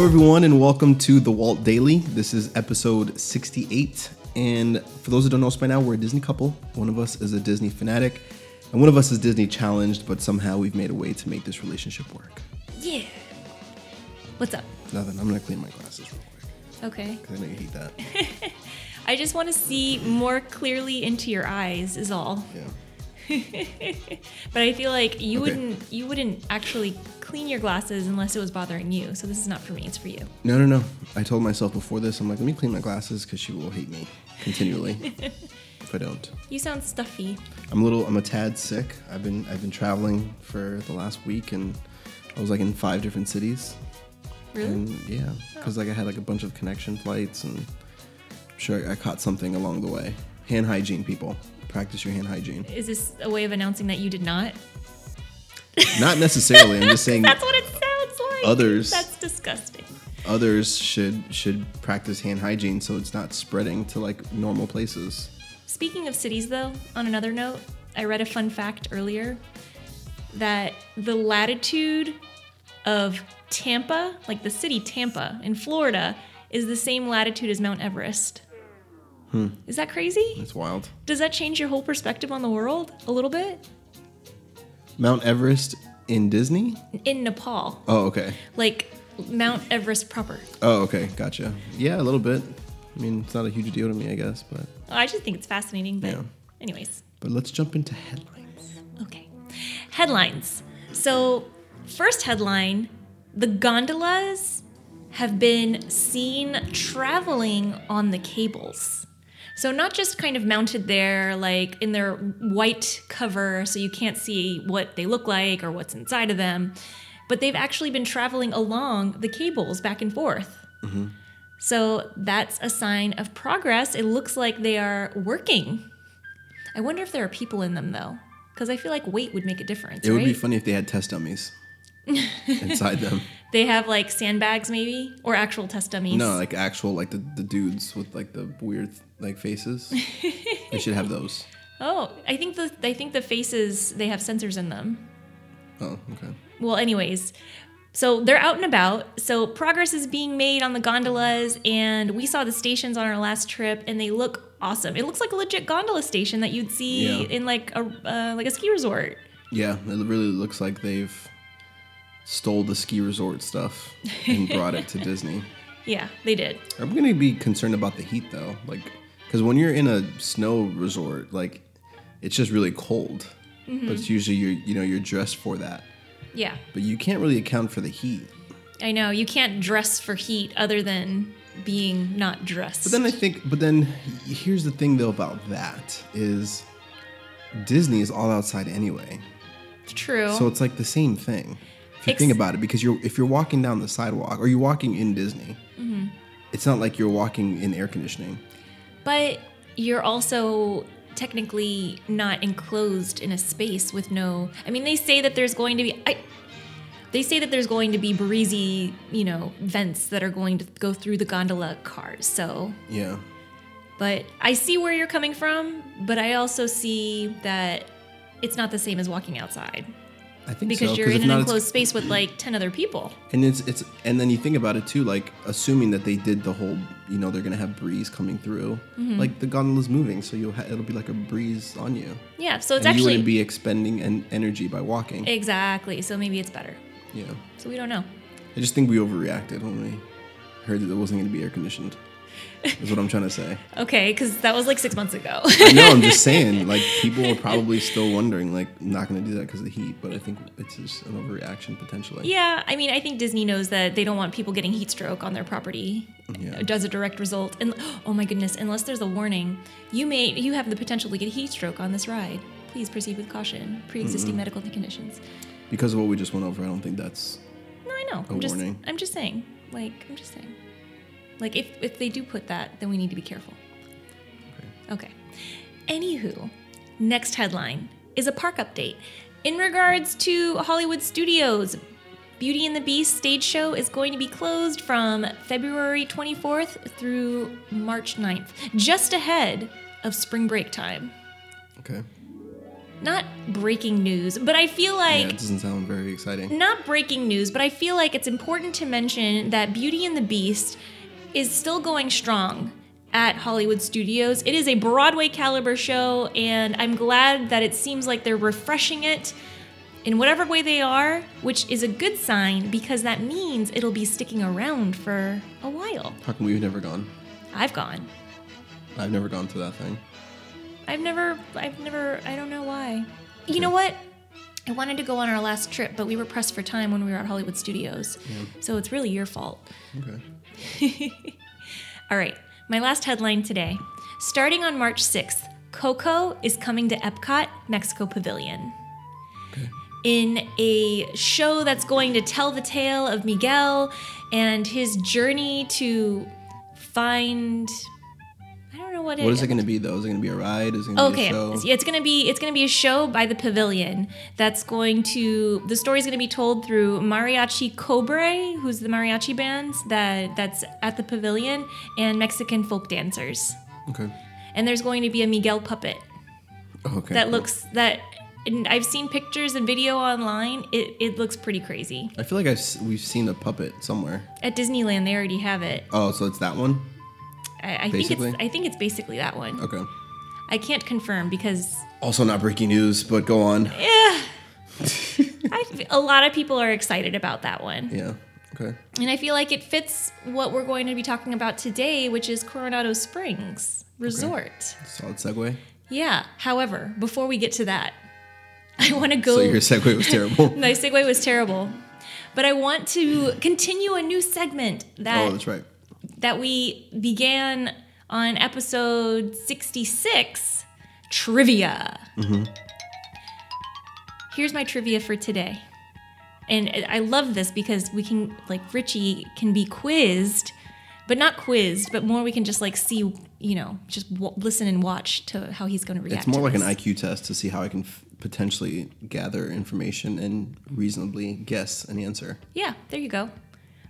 Hello, everyone, and welcome to the Walt Daily. This is episode 68. And for those who don't know us by now, we're a Disney couple. One of us is a Disney fanatic, and one of us is Disney challenged, but somehow we've made a way to make this relationship work. Yeah. What's up? Nothing. I'm going to clean my glasses real quick Okay. because I know you hate that. I just want to see more clearly into your eyes is all. Yeah. But I feel like you Okay. wouldn't you wouldn't actually clean your glasses unless it was bothering you. So this is not for me, it's for you. No, no, no. I told myself before this, I'm like, let me clean my glasses because she will hate me continually if I don't. You sound stuffy. I'm a little, I'm a tad sick. I've been, I've been traveling for the last week, and I was like in five different cities. Really? And yeah, oh. because like I had like a bunch of connection flights, and I'm sure I caught something along the way. Hand hygiene, people. Practice your hand hygiene. Is this a way of announcing that you did not? Not necessarily. I'm just saying That's what it sounds like. Others- That's disgusting. others should should practice hand hygiene so it's not spreading to like normal places. Speaking of cities, though, on another note, I read a fun fact earlier that the latitude of Tampa, like the city Tampa in Florida, is the same latitude as Mount Everest. Hmm. Is that crazy? It's wild. Does that change your whole perspective on the world a little bit? Mount Everest in Disney? In Nepal, Oh, okay. like Mount Everest proper. Oh, okay. Gotcha. Yeah, a little bit. I mean, it's not a huge deal to me, I guess, but oh, I just think it's fascinating, but Yeah. anyways. but let's jump into headlines. Okay. Headlines. So, first headline the gondolas have been seen traveling on the cables. So, not just kind of mounted there, like in their white cover, so you can't see what they look like or what's inside of them, but they've actually been traveling along the cables back and forth. Mm-hmm. So, that's a sign of progress. It looks like they are working. I wonder if there are people in them though, because I feel like weight would make a difference. It would right? be funny if they had test dummies inside them. They have like sandbags maybe, or actual test dummies. No, like actual like the, the dudes with like the weird like faces. they should have those. Oh, I think the I think the faces they have sensors in them. Oh, okay. Well, anyways, so they're out and about. So progress is being made on the gondolas, and we saw the stations on our last trip, and they look awesome. It looks like a legit gondola station that you'd see Yeah. in like a uh, like a ski resort. Yeah, it really looks like they've stole the ski resort stuff and brought it to Disney. Yeah, they did. I'm gonna be concerned about the heat though, like, because when you're in a snow resort, like, it's just really cold. But it's usually you're you know you're dressed for that, Yeah, but you can't really account for the heat. I know. You can't dress for heat other than being not dressed. But then I think, but then here's the thing though about that is Disney is all outside anyway, True. so it's like the same thing. If you Ex- think about it, because you're if you're walking down the sidewalk or you're walking in Disney, Mm-hmm. it's not like you're walking in air conditioning. But you're also technically not enclosed in a space with no. I mean, they say that there's going to be. I, they say that there's going to be breezy, you know, vents that are going to go through the gondola cars. So, Yeah, but I see where you're coming from, but I also see that it's not the same as walking outside I think because so. you're in an not, enclosed space with like 10 other people. And it's it's and then you think about it too, like assuming that they did the whole, you know, they're gonna have breeze coming through, Mm-hmm. like the gondola's moving, so you'll ha- it'll be like a breeze on you, Yeah, so it's and you actually wouldn't be expending en- energy by walking. exactly. So maybe it's better. yeah, So we don't know. I just think we overreacted when we heard that it wasn't gonna be air conditioned. Is what I'm trying to say. Okay, because that was like six months ago. No, I'm just saying. Like people are probably still wondering. Like, not going to do that because of the heat. But I think it's just an overreaction potentially. yeah, I mean, I think Disney knows that they don't want people getting heat stroke on their property Yeah. as a direct result. And oh my goodness, unless there's a warning, you may you have the potential to get heat stroke on this ride. Please proceed with caution. Pre-existing medical conditions. Because of what we just went over, I don't think that's. No, I know. A I'm just warning. I'm just saying. Like I'm just saying. Like if if they do put that, then we need to be careful. Okay. Anywho, next headline is a park update. In regards to Hollywood Studios, Beauty and the Beast stage show is going to be closed from February 24th through March 9th, just ahead of spring break time. Okay. Not breaking news, but I feel Yeah, like it doesn't sound very exciting. not breaking news, but I feel like it's important to mention that Beauty and the Beast is still going strong at Hollywood Studios. It is a Broadway caliber show, and I'm glad that it seems like they're refreshing it in whatever way they are, which is a good sign because that means it'll be sticking around for a while. How come we've never gone? I've gone. I've never gone to that thing. I've never, I've never, I don't know why. You know what? I wanted to go on our last trip, but we were pressed for time when we were at Hollywood Studios. So it's really your fault. Okay. All right, my last headline today. Starting on March 6th, Coco is coming to Epcot, Mexico Pavilion. In a show that's going to tell the tale of Miguel and his journey to find. I don't know what it What is it going to be though? Is it going to be a ride? Is it going to Okay, be a show? yeah, it's gonna be it's gonna be a show by the Pavilion that's going to the story's gonna be told through Mariachi Cobre, who's the mariachi band that that's at the Pavilion, and Mexican folk dancers. Okay. And there's going to be a Miguel puppet oh, Okay. that cool. looks that and I've seen pictures and video online. It it looks pretty crazy. I feel like I've, we've seen a puppet somewhere. At Disneyland, they already have it. Oh, so it's that one? I, I think it's I think it's basically that one. Okay. I can't confirm because Also not breaking news, but go on. Yeah. I, a lot of people are excited about that one. Yeah. Okay. And I feel like it fits what we're going to be talking about today, which is Coronado Springs Resort. Solid segue. Yeah. However, before we get to that, I want to go. So your segue was terrible. My segue was terrible. But I want to continue a new segment that oh, that's right. That we began on episode 66 trivia. Mm-hmm. Here's my trivia for today. And I love this because we can, like, Richie can be quizzed, but not quizzed, but more we can just, like, see, you know, just w- listen and watch to how he's going to react. It's more like an. IQ test to see how I can f- potentially gather information and reasonably guess an answer. Yeah, there you go.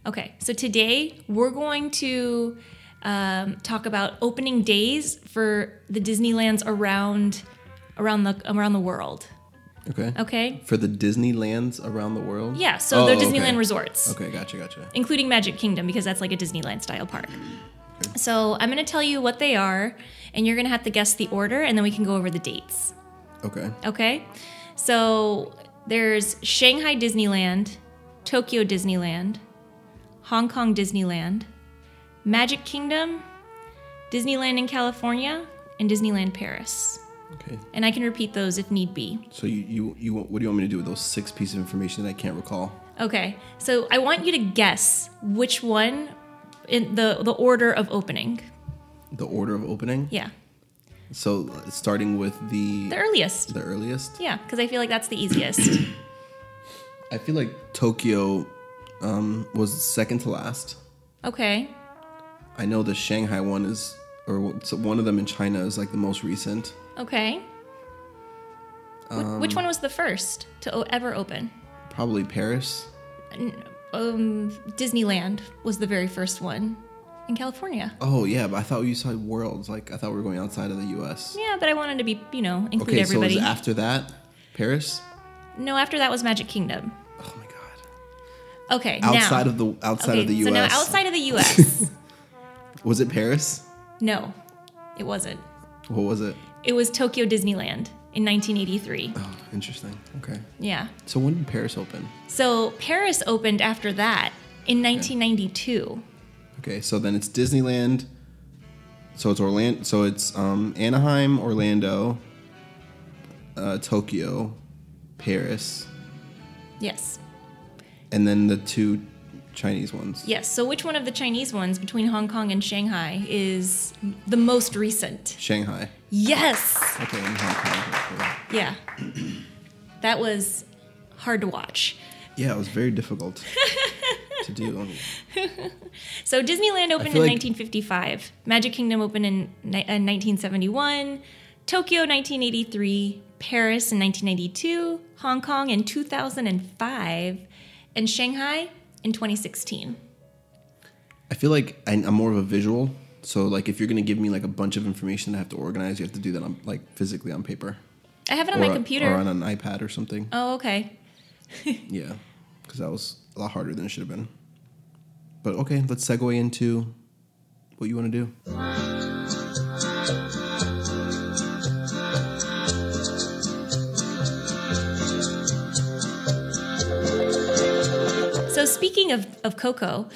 Okay, so today we're going to um, talk about opening days for the Disneylands around around the around the world. Okay. Okay. For the Disneylands around the world? Yeah, so Oh, they're okay. Disneyland resorts, Okay, gotcha, gotcha. including Magic Kingdom because that's like a Disneyland style park. Okay. So I'm going to tell you what they are, and you're going to have to guess the order, and then we can go over the dates. Okay. Okay. So there's Shanghai Disneyland, Tokyo Disneyland, Hong Kong Disneyland, Magic Kingdom, Disneyland in California, and Disneyland Paris. Okay. And I can repeat those if need be. So you, you you what do you want me to do with those six pieces of information that I can't recall? Okay. So I want you to guess which one in the the order of opening. The order of opening? Yeah. So uh, starting with the The earliest. the earliest? Yeah, because I feel like that's the easiest. I feel like Tokyo um, was second to last. okay. I know the Shanghai one is, or one of them in China is like the most recent. Okay. Wh- which one was the first to o- ever open? Probably Paris. um, Disneyland was the very first one in California. Oh yeah, but I thought you said worlds. Like I thought we were going outside of the U.S. Yeah, but I wanted to be, you know, include Okay, so everybody. is after that Paris? no, after that was Magic Kingdom. Okay, Outside now. of the outside okay, of the U.S. so now outside of the U.S. was it Paris? no, it wasn't. What was it? It was Tokyo Disneyland in 1983. Oh, interesting. Okay. Yeah. So when did Paris open? So Paris opened after that in 1992. Okay, so then it's Disneyland, So it's Orlando. So it's um, Anaheim, Orlando, uh, Tokyo, Paris, Yes. And then the two Chinese ones. Yes. So which one of the Chinese ones between Hong Kong and Shanghai is the most recent? Shanghai. Yes. Okay, and Hong Kong. Yeah. that was hard to watch. Yeah, it was very difficult to do. So Disneyland opened in like- 1955. Magic Kingdom opened in, ni- uh, 1971. Tokyo 1983. Paris in 1992. Hong Kong in 2005. And Shanghai in 2016. I feel like I, I'm more of a visual. So like, if you're gonna give me like a bunch of information I have to organize, you have to do that on like physically on paper I have it on or, my computer. or on an iPad or something. oh, okay. Yeah, because that was a lot harder than it should have been. But okay, let's segue into what you want to do. So speaking of, of Coco,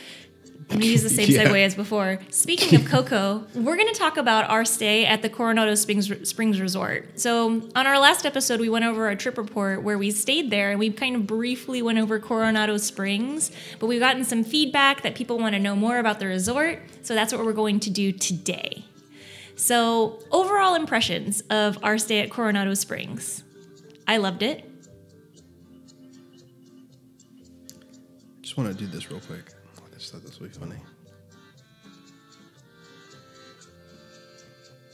I'm gonna use the same Yeah. segue as before. Speaking of Coco, we're gonna talk about our stay at the Coronado Springs, Springs Resort. So on our last episode, we went over our trip report where we stayed there and we kind of briefly went over Coronado Springs, but we've gotten some feedback that people want to know more about the resort. So that's what we're going to do today. So overall impressions of our stay at Coronado Springs. I loved it. Just want to do this real quick. I just thought this would be funny.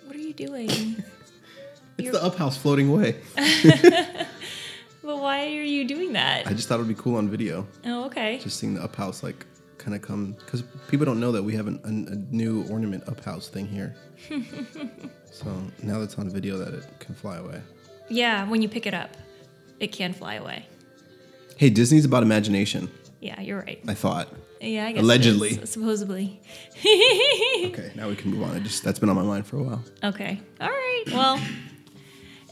What are you doing? It's You're- the up house floating away. But why are you doing that? I just thought it would be cool on video, Oh, okay. just seeing the up house like kind of come because people don't know that we have an, an, a new ornament up house thing here. so now that's on video, that it can fly away. Yeah, when you pick it up, it can fly away. Hey, Disney's about imagination. Yeah, you're right. I thought. Yeah, I guess Allegedly. is, supposedly. Okay, now we can move on. I just that's been on my mind for a while. Okay. All right. Well,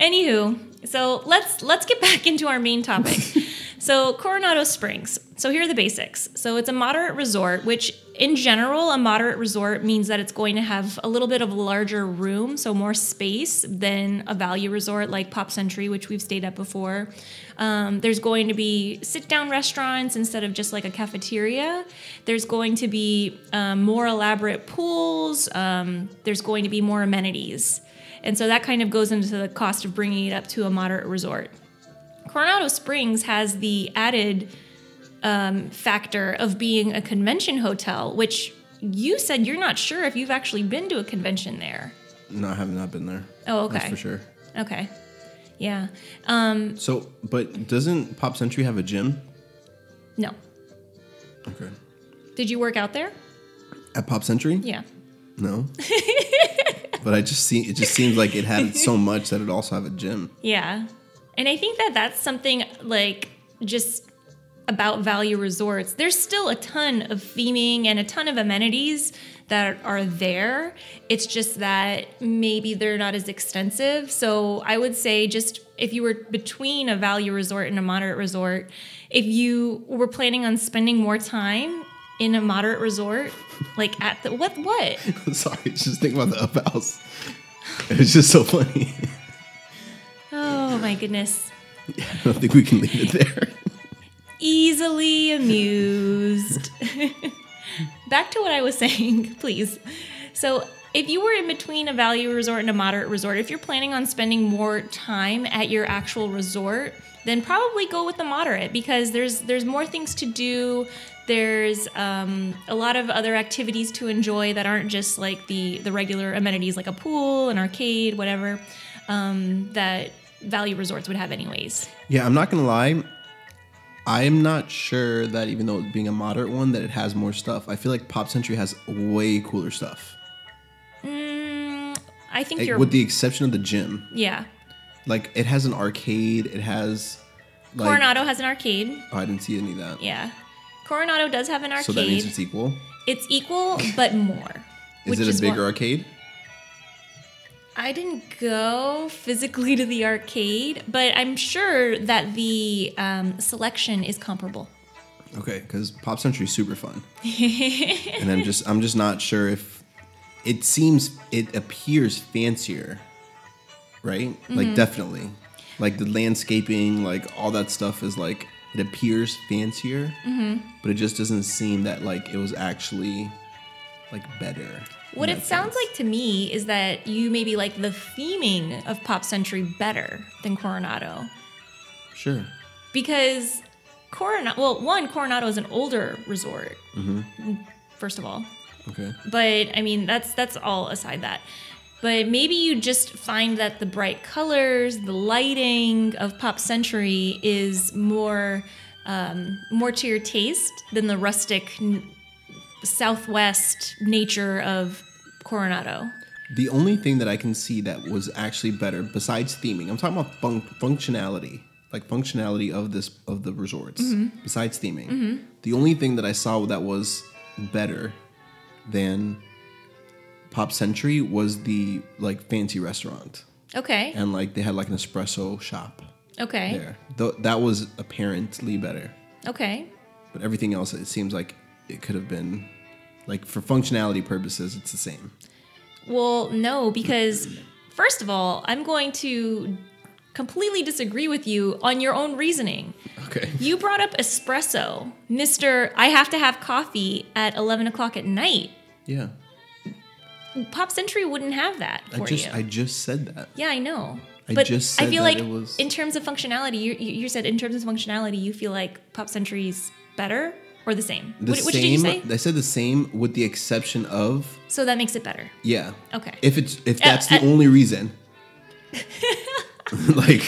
anywho, so let's let's get back into our main topic. so Coronado Springs. So here are the basics. So it's a moderate resort, which in general, a moderate resort means that it's going to have a little bit of larger room, so more space than a value resort like Pop Century, which we've stayed at before. Um, there's going to be sit down restaurants instead of just like a cafeteria. There's going to be um, more elaborate pools. Um, there's going to be more amenities. And so that kind of goes into the cost of bringing it up to a moderate resort. Coronado Springs has the added um, factor of being a convention hotel, which you said you're not sure if you've actually been to a convention there. No, I have not been there. Oh, okay. That's for sure. Okay. Yeah. Um, So, but doesn't Pop Century have a gym? no. Okay. Did you work out there? At Pop Century? Yeah. No. but I just see it just seems like it had so much that it also have a gym. Yeah. And I think that that's something like just about value resorts. There's still a ton of theming and a ton of amenities that are there. It's just that maybe they're not as extensive. So I would say just if you were between a value resort and a moderate resort, if you were planning on spending more time in a moderate resort, like at the what what? Sorry, just think about the up house. It's just so funny. Oh my goodness. I don't think we can leave it there. easily amused. Back to what I was saying, please. So, if you were in between a value resort and a moderate resort, if you're planning on spending more time at your actual resort, then probably go with the moderate because there's there's more things to do. There's um, a lot of other activities to enjoy that aren't just like the the regular amenities like a pool, an arcade, whatever um, that value resorts would have anyways. Yeah, I'm not gonna lie. I'm not sure that even though it being a moderate one, that it has more stuff. I feel like Pop Century has way cooler stuff. Mm, I think you're with the exception of the gym. yeah. Like it has an arcade. It has like Coronado has an arcade. Oh, I didn't see any of that. Yeah. Coronado does have an arcade. So that means it's equal. it's equal, but more. Is it a bigger one- arcade? I didn't go physically to the arcade, but I'm sure that the um, selection is comparable. Okay, because Pop Century is super fun, and I'm just I'm just not sure if it seems it appears fancier, right? Mm-hmm. Like definitely, like the landscaping, like all that stuff is like it appears fancier, Mm-hmm. but it just doesn't seem that like it was actually like better. What it sounds like to me is that you maybe like the theming of Pop Century better than Coronado. sure. Because Coronado, well, one, Coronado is an older resort, Mm-hmm. first of all. Okay. But I mean, that's that's all aside that. But maybe you just find that the bright colors, the lighting of Pop Century is more um, more to your taste than the rustic n- southwest nature of Coronado. The only thing that I can see that was actually better, besides theming, I'm talking about fun- functionality, like functionality of this of the resorts. Mm-hmm. Besides theming, the only thing that I saw that was better than Pop Century was the like fancy restaurant, Okay. and like they had like an espresso shop Okay. there. Th- that was apparently better, Okay. but everything else it seems like it could have been like for functionality purposes, it's the same. Well, no, because first of all, I'm going to completely disagree with you on your own reasoning. Okay. You brought up espresso, Mister. I have to have coffee at 11 o'clock at night. Yeah. Pop Century wouldn't have that I for just you. I just said that. yeah, I know. I but just I feel that like it was- in terms of functionality, you you said in terms of functionality, you feel like Pop Century's better or the same. The what, same. did you say? I said the same with the exception of So that makes it better. yeah. Okay. If it's if Uh, that's the uh, only reason. like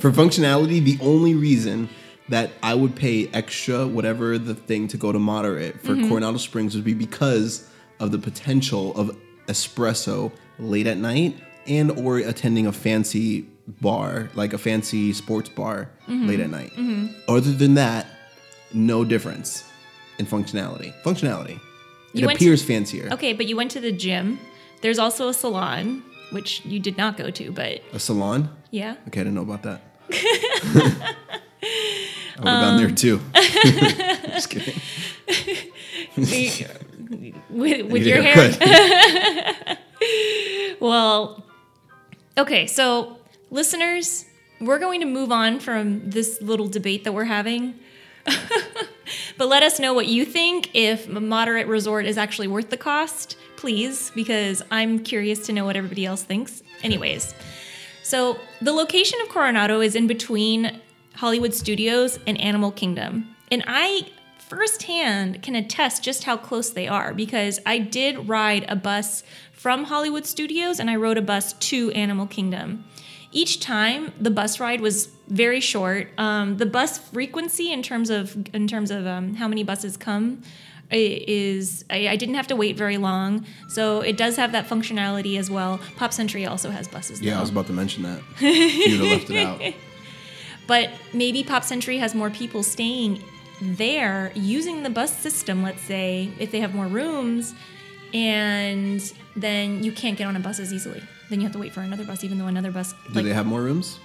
for functionality, the only reason that I would pay extra whatever the thing to go to moderate for Mm-hmm. Coronado Springs would be because of the potential of espresso late at night and or attending a fancy bar, like a fancy sports bar Mm-hmm. late at night. Other than that, no difference in functionality. Functionality. It You to- appears fancier. Okay, but you went to the gym. There's also a salon, which you did not go to, but A salon? yeah. Okay, I didn't know about that. I would have gone Um, there too. Just kidding. with, with your hair. Well, okay, so listeners, we're going to move on from this little debate that we're having. but let us know what you think if a moderate resort is actually worth the cost, please, because I'm curious to know what everybody else thinks. Anyways, so the location of Coronado is in between Hollywood Studios and Animal Kingdom. And I firsthand can attest just how close they are because I did ride a bus from Hollywood Studios and I rode a bus to Animal Kingdom. Each time the bus ride was very short. Um, the bus frequency in terms of in terms of um, how many buses come is I, I didn't have to wait very long, so it does have that functionality as well. Pop Century also has buses. Yeah, I was about to mention that. You'd have left it out. But maybe Pop Century has more people staying there using the bus system, let's say, if they have more rooms, and then you can't get on a bus as easily. Then you have to wait for another bus, even though another bus. Do they have more rooms?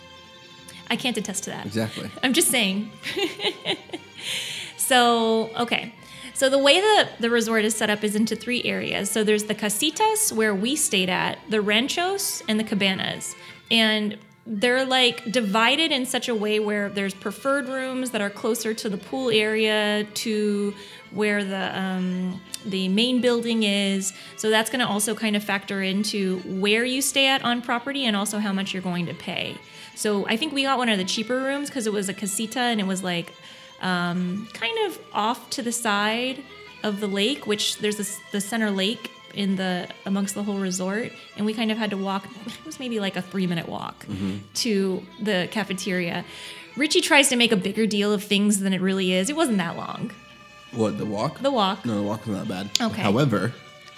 I can't attest to that. Exactly. I'm just saying. so, okay. So the way that the resort is set up is into three areas. So there's the casitas where we stayed at, the ranchos, and the cabanas. And they're like divided in such a way where there's preferred rooms that are closer to the pool area to where the um, the main building is. So that's going to also kind of factor into where you stay at on property and also how much you're going to pay. So I think we got one of the cheaper rooms because it was a casita and it was like um, kind of off to the side of the lake, which there's this, the center lake in the amongst the whole resort, and we kind of had to walk. It was maybe like a three minute walk to the cafeteria. Richie tries to make a bigger deal of things than it really is. It wasn't that long. What, the walk? The walk. No, the walk was not bad. Okay. However,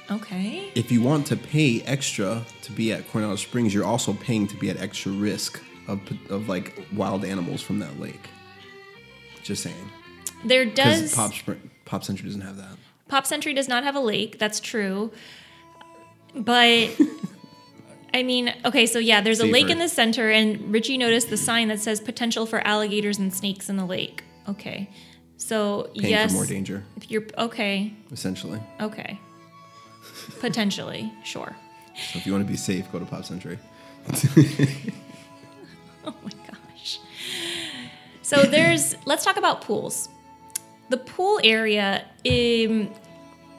Okay. if you want to pay extra to be at Coronado Springs, you're also paying to be at extra risk of, of like wild animals from that lake. Just saying. There does Pop, Spring, Pop Century doesn't have that. Pop Century does not have a lake. That's true. But I mean, okay, so yeah, there's a lake in the center, and Richie noticed the sign that says potential for alligators and snakes in the lake. Okay. So Paying yes. for more danger, If you're okay, essentially. okay. potentially, sure. So if you want to be safe, go to Pop Century. Oh my gosh. So there's let's talk about pools. The pool area um,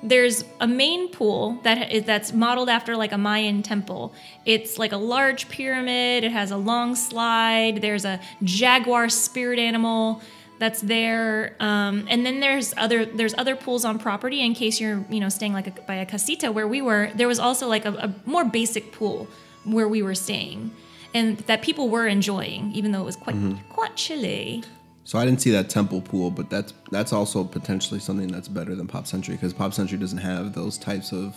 there's a main pool that is that's modeled after like a Mayan temple. It's like a large pyramid. It has a long slide. There's a jaguar spirit animal that's there, um, and then there's other there's other pools on property. In case you're you know staying like a, by a casita where we were, there was also like a, a more basic pool where we were staying, and that people were enjoying, even though it was quite quite chilly. So I didn't see that temple pool, but that's that's also potentially something that's better than Pop Century because Pop Century doesn't have those types of,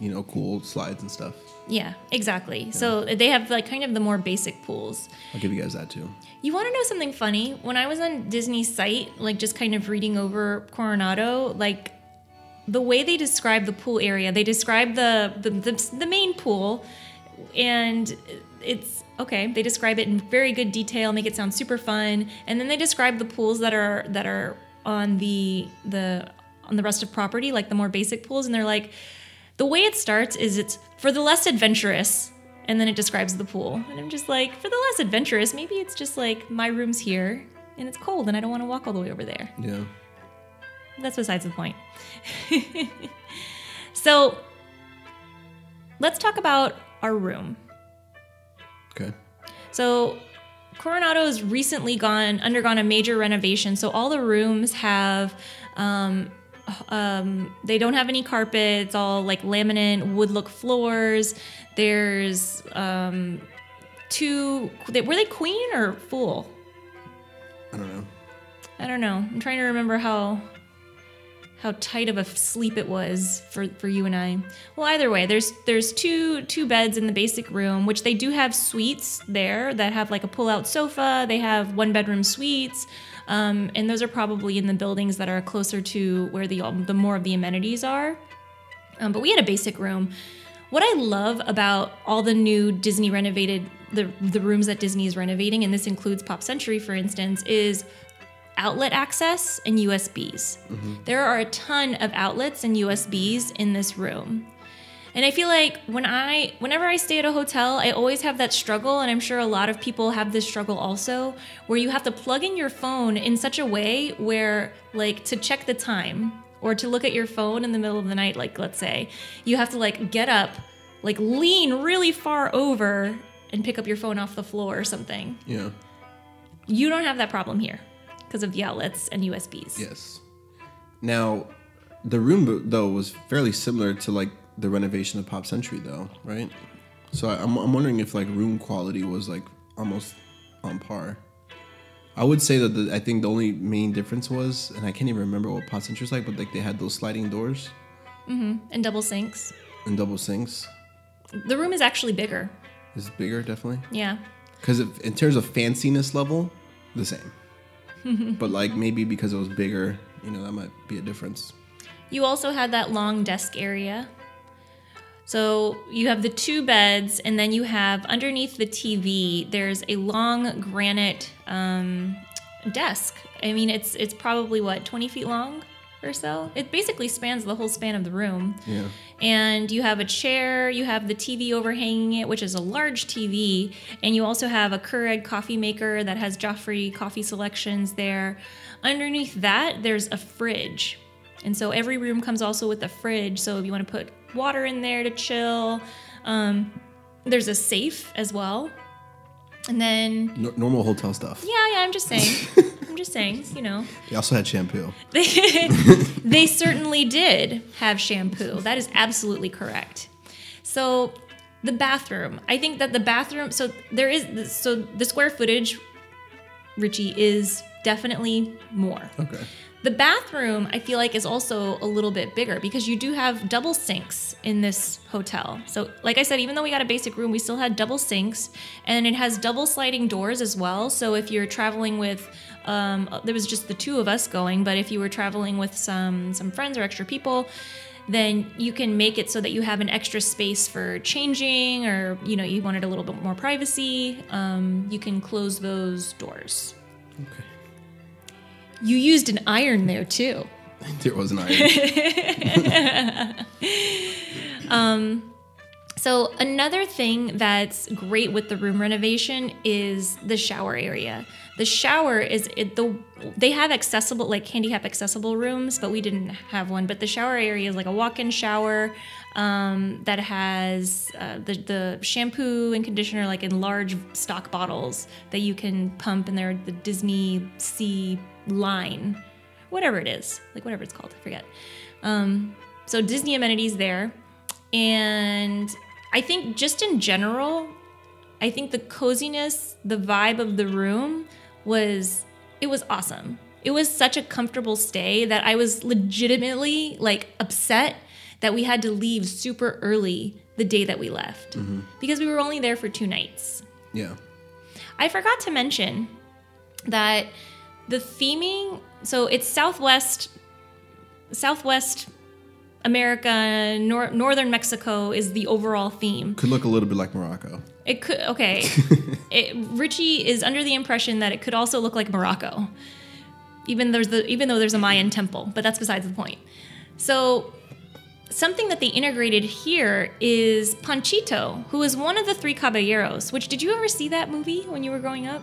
you know, cool slides and stuff. Yeah, exactly. So uh, they have like kind of the more basic pools. I'll give you guys that too. You want to know something funny? When I was on Disney's site, like just kind of reading over Coronado, like the way they describe the pool area, they describe the the, the, the main pool, and it's okay. They describe it in very good detail, make it sound super fun, and then they describe the pools that are that are on the the on the rest of property, like the more basic pools, and they're like, the way it starts is it's for the less adventurous, and then it describes the pool, and I'm just like, for the less adventurous, maybe it's just like my room's here and it's cold and I don't want to walk all the way over there. Yeah. That's besides the point. so let's talk about our room. Okay. So Coronado's recently gone undergone a major renovation. So all the rooms have um, um, they don't have any carpets, all like laminate wood look floors. There's um, two. They, were they queen or full? I don't know. I don't know. I'm trying to remember how how tight of a sleep it was for, for you and I. Well, either way, there's there's two two beds in the basic room, which they do have suites there that have like a pull-out sofa. They have one bedroom suites, um, and those are probably in the buildings that are closer to where the the more of the amenities are. Um, but we had a basic room. What I love about all the new Disney renovated the the rooms that Disney is renovating, and this includes Pop Century, for instance, is outlet access and USBs. There are a ton of outlets and USBs in this room. And I feel like when I whenever I stay at a hotel, I always have that struggle and I'm sure a lot of people have this struggle also where you have to plug in your phone in such a way where like to check the time or to look at your phone in the middle of the night like let's say, you have to like get up, like lean really far over and pick up your phone off the floor or something. Yeah. You don't have that problem here because of the outlets and USBs. Yes. Now, the room though was fairly similar to like the renovation of Pop Century though, right? So I, I'm I'm wondering if like room quality was like almost on par. I would say that the, I think the only main difference was, and I can't even remember what Pop Century's like, but like they had those sliding doors Mm-hmm. And double sinks. and double sinks. The room is actually bigger. Is bigger definitely Yeah. because in terms of fanciness level, the same. but like maybe because it was bigger, you know, that might be a difference. You also had that long desk area. So you have the two beds, and then you have underneath the TV, there's a long granite um, desk. I mean, it's it's probably what 20 feet long or so. It basically spans the whole span of the room. Yeah. And you have a chair, you have the TV overhanging it, which is a large TV, and you also have a Keurig coffee maker that has Joffrey coffee selections there. Underneath that, there's a fridge. And so every room comes also with a fridge. So if you want to put water in there to chill, um, there's a safe as well. And then, No, normal hotel stuff. yeah, yeah, I'm just saying. I'm just saying, you know. They also had shampoo. they certainly did have shampoo. That is absolutely correct. So the bathroom, I think that the bathroom. So there is so the square footage, Richie is definitely more. Okay. The bathroom, I feel like, is also a little bit bigger because you do have double sinks in this hotel. So, like I said, even though we got a basic room, we still had double sinks, and it has double sliding doors as well. So, if you're traveling with, um, there was just the two of us going, but if you were traveling with some some friends or extra people, then you can make it so that you have an extra space for changing, or you know, you wanted a little bit more privacy. Um, you can close those doors. Okay. You used an iron there too. There was an iron. Um, so another thing that's great with the room renovation is the shower area. The shower is it, the they have accessible like handicap accessible rooms, but we didn't have one. But the shower area is like a walk-in shower um, that has uh, the the shampoo and conditioner like in large stock bottles that you can pump, and they're the Disney Sea line, whatever it is, like whatever it's called, I forget. Um, so Disney amenities there, and I think just in general, I think the coziness, the vibe of the room was it was awesome. It was such a comfortable stay that I was legitimately like upset that we had to leave super early the day that we left mm-hmm. because we were only there for two nights. Yeah. I forgot to mention that the theming, so it's Southwest, Southwest America, nor- Northern Mexico is the overall theme. Could look a little bit like Morocco. It could okay. it, Richie is under the impression that it could also look like Morocco, even there's the even though there's a Mayan temple, but that's besides the point. So something that they integrated here is Panchito, who is one of the three caballeros. Which did you ever see that movie when you were growing up?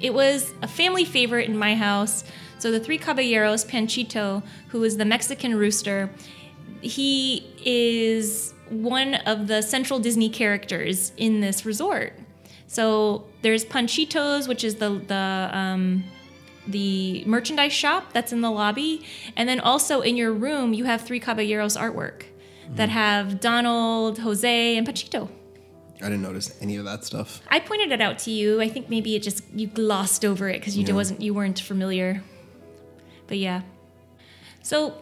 It was a family favorite in my house. So the three caballeros, Panchito, who is the Mexican rooster, he is one of the central Disney characters in this resort. So there's Panchitos, which is the the um, the merchandise shop that's in the lobby, and then also in your room you have three caballeros artwork that have Donald, Jose, and Panchito. I didn't notice any of that stuff. I pointed it out to you. I think maybe it just you glossed over it because you Yeah. wasn't you weren't familiar. But yeah. So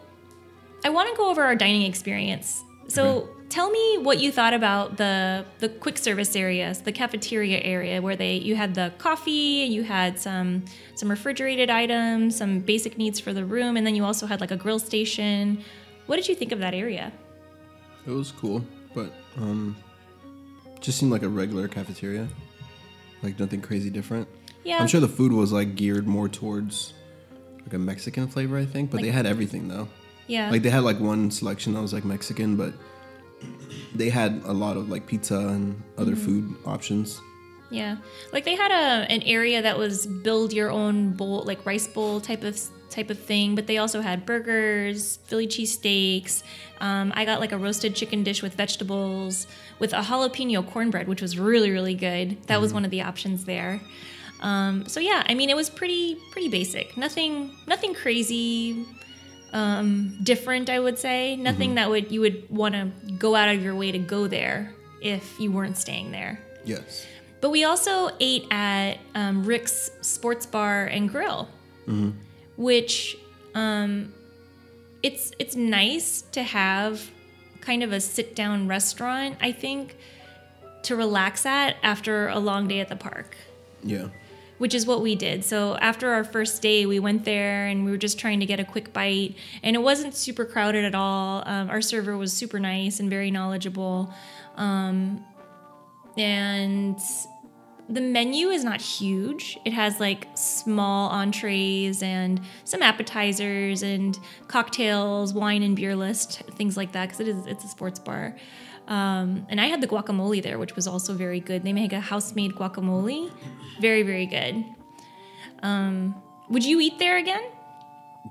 I want to go over our dining experience. So tell me what you thought about the the quick service areas, the cafeteria area where they you had the coffee, you had some some refrigerated items, some basic needs for the room, and then you also had like a grill station. What did you think of that area? It was cool, but um, just seemed like a regular cafeteria. Like nothing crazy different. Yeah. I'm sure the food was like geared more towards like a Mexican flavor, I think. But they had everything though. Yeah. Like they had like one selection that was like Mexican, but they had a lot of like pizza and other Mm-hmm. food options. Yeah, like they had a an area that was build your own bowl, like rice bowl type of type of thing. But they also had burgers, Philly cheesesteaks. Um, I got like a roasted chicken dish with vegetables with a jalapeno cornbread, which was really really good. That was one of the options there. Um, so yeah, I mean it was pretty pretty basic. Nothing nothing crazy um, different. I would say nothing that would you would want to go out of your way to go there if you weren't staying there. Yes. But we also ate at um, Rix Sports Bar and Grill, which um, it's it's nice to have kind of a sit down restaurant. I think to relax at after a long day at the park Yeah. Which is what we did. So after our first day, we went there and we were just trying to get a quick bite, and it wasn't super crowded at all. Um, our server was super nice and very knowledgeable, um, and the menu is not huge. It has like small entrees and some appetizers and cocktails, wine and beer list, things like that, because it is it's a sports bar. Um, and I had the guacamole there, which was also very good. They make a house-made guacamole, very very good. Um, would you eat there again?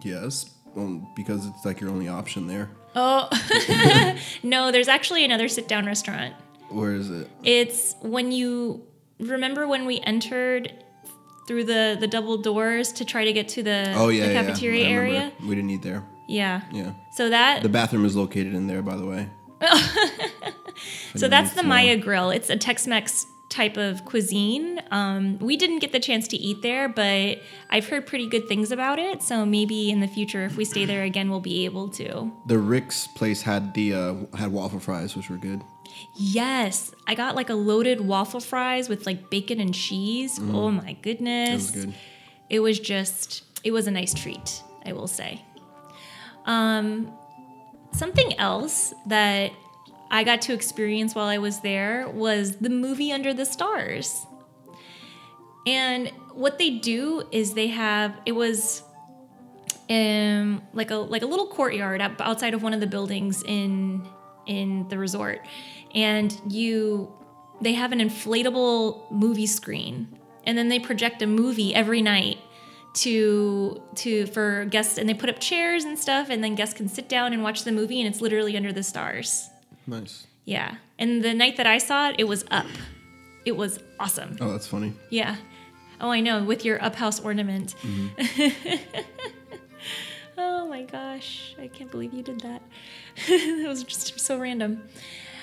Yes. Well, because it's like your only option there. Oh no, there's actually another sit-down restaurant. Where is it? It's when you remember when we entered through the the double doors to try to get to the, Oh yeah, the yeah, cafeteria remember. area. We didn't eat there. Yeah. Yeah. So that The bathroom is located in there, by the way. so that's the Maya Grill. It's a Tex-Mex type of cuisine. Um, we didn't get the chance to eat there, but I've heard pretty good things about it. So maybe in the future, if we stay there again, we'll be able to. The Rix place had the uh, had waffle fries, which were good. Yes, I got like a loaded waffle fries with like bacon and cheese. Oh my It goodness. was good. it was just it was a nice treat i will say um, something else that i got to experience while i was there was the movie under the stars. And what they do is they have it was um like a like a little courtyard outside of one of the buildings in in the resort, and you they have an inflatable movie screen, and then they project a movie every night to to for guests, and they put up chairs and stuff, and then guests can sit down and watch the movie, and it's literally under the stars. Nice. Yeah, and the night that I saw it, it was up. It was awesome. Oh, that's funny. Yeah. Oh, I know, with your up house ornament. Mm-hmm. oh my gosh, I can't believe you did that. it was just so random.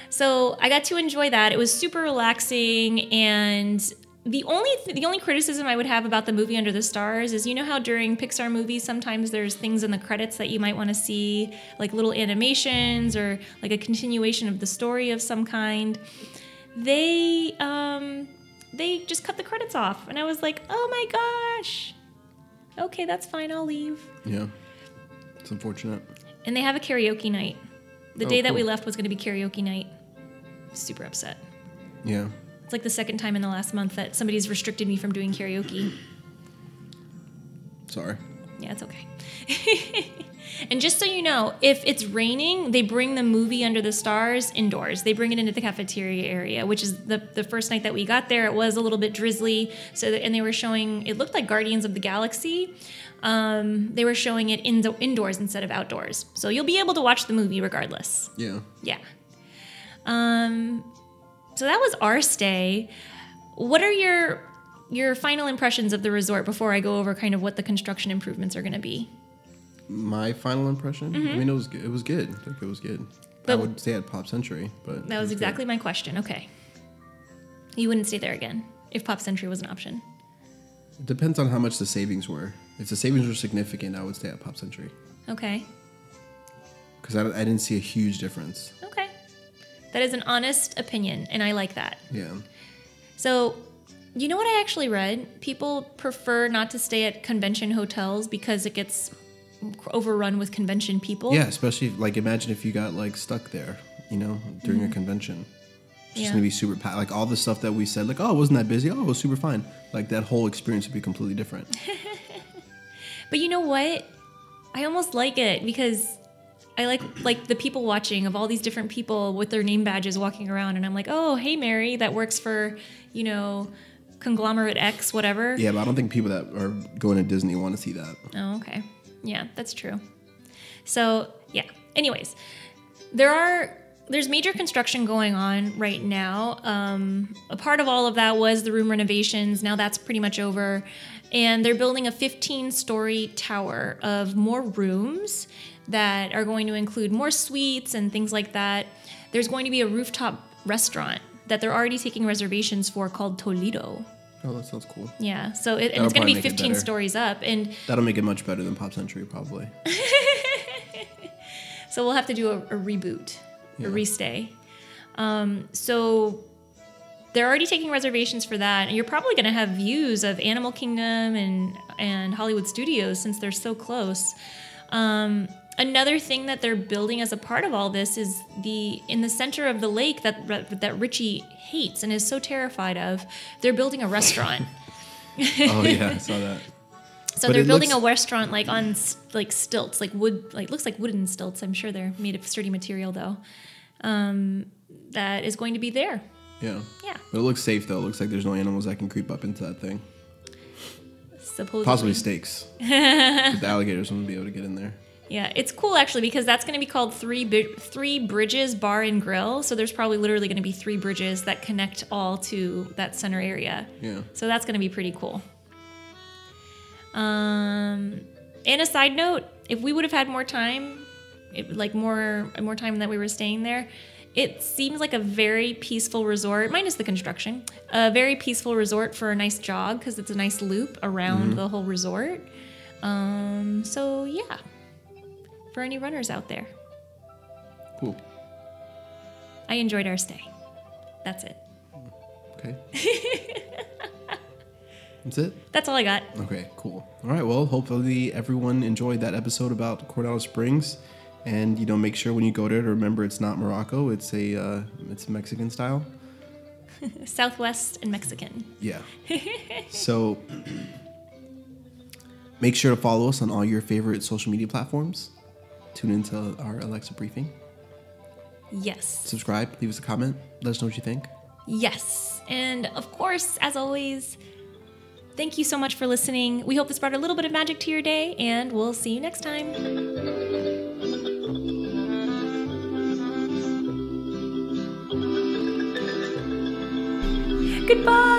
So I got to enjoy that. It was super relaxing, and the only th- the only criticism I would have about the movie Under the Stars is you know how during Pixar movies sometimes there's things in the credits that you might want to see, like little animations or like a continuation of the story of some kind. They um they just cut the credits off, and I was like, oh my gosh. Okay, that's fine. I'll leave. Yeah. It's unfortunate. And they have a karaoke night. The Oh, day that we left was going to be karaoke night. Super upset. Yeah. It's like the second time in the last month that somebody's restricted me from doing karaoke. Sorry. Yeah, it's okay. and just so you know, if it's raining, they bring the movie Under the Stars indoors. They bring it into the cafeteria area, which is the the first night that we got there. It was a little bit drizzly, so that, and they were showing. It looked like Guardians of the Galaxy. Um, they were showing it in the, indoors instead of outdoors, so you'll be able to watch the movie regardless. Yeah. Yeah. Um, so that was our stay. What are your your final impressions of the resort before I go over kind of what the construction improvements are going to be? My final impression. I mean, it was good. It was good. Like it was good. I Mm-hmm. Would stay at Pop Century, but That was good. exactly my question. Okay. You wouldn't stay there again if Pop Century was an option. It depends on how much the savings were. If the savings were significant, I would stay at Pop Century Okay. because I, I didn't see a huge difference. Okay. That is an honest opinion, and I like that. Yeah. So, you know what I actually read? People prefer not to stay at convention hotels because it gets overrun with convention people. Yeah, especially like imagine if you got like stuck there, you know, during a mm-hmm. convention. It's just Yeah. gonna be super packed. Like all the stuff that we said, like oh, it wasn't that busy. Oh, it was super fine. Like that whole experience would be completely different. But you know what? I almost like it because I like like the people watching of all these different people with their name badges walking around, and I'm like, oh, hey, Mary, that works for you know conglomerate X, whatever. yeah, but I don't think people that are going to Disney want to see that. Oh, okay. Yeah, that's true. So, yeah. Anyways, there are there's major construction going on right now. Um, a part of all of that was the room renovations. Now that's pretty much over, and they're building a 15-story tower of more rooms that are going to include more suites and things like that. There's going to be a rooftop restaurant that they're already taking reservations for called Toledo. Oh, that sounds cool. Yeah, so it, and it's going to be make it 15 stories up, and That'll make it much better than Pop Century, probably. So we'll have to do a, a reboot, Yeah. a restay. Um, so they're already taking reservations for that, and you're probably going to have views of Animal Kingdom and and Hollywood Studios since they're so close. Um, another thing that they're building as a part of all this is the in the center of the lake that that Richie hates and is so terrified of. They're building a restaurant. oh yeah, I saw that. So But they're building looks- a restaurant like on like stilts, like wood, like looks like wooden stilts. I'm sure they're made of sturdy material though. Um, that is going to be there. Yeah. Yeah, But it looks safe though. It looks like there's no animals that can creep up into that thing. supposedly. Possibly snakes. the alligators wouldn't be able to get in there. Yeah, it's cool actually because that's going to be called three Bi- three bridges bar and grill. So there's probably literally going to be three bridges that connect all to that center area. Yeah. So that's going to be pretty cool. Um, and a side note, if we would have had more time, it, like more more time that we were staying there, it seems like a very peaceful resort, minus the construction. A very peaceful resort for a nice jog because it's a nice loop around the whole resort. Um, so yeah, for any runners out there, Cool. I enjoyed our stay. That's it. Okay. That's it? That's all I got. Okay, cool. All right, well, hopefully everyone enjoyed that episode about Coronado Springs. And, you know, make sure when you go there to remember it's not Morocco, it's a uh, it's Mexican style. Southwest and Mexican. Yeah. so make sure to follow us on all your favorite social media platforms. Tune into our Alexa briefing. Yes. Subscribe, leave us a comment, let us know what you think. Yes. And of course, as always, thank you so much for listening. We hope this brought a little bit of magic to your day, and we'll see you next time. Goodbye.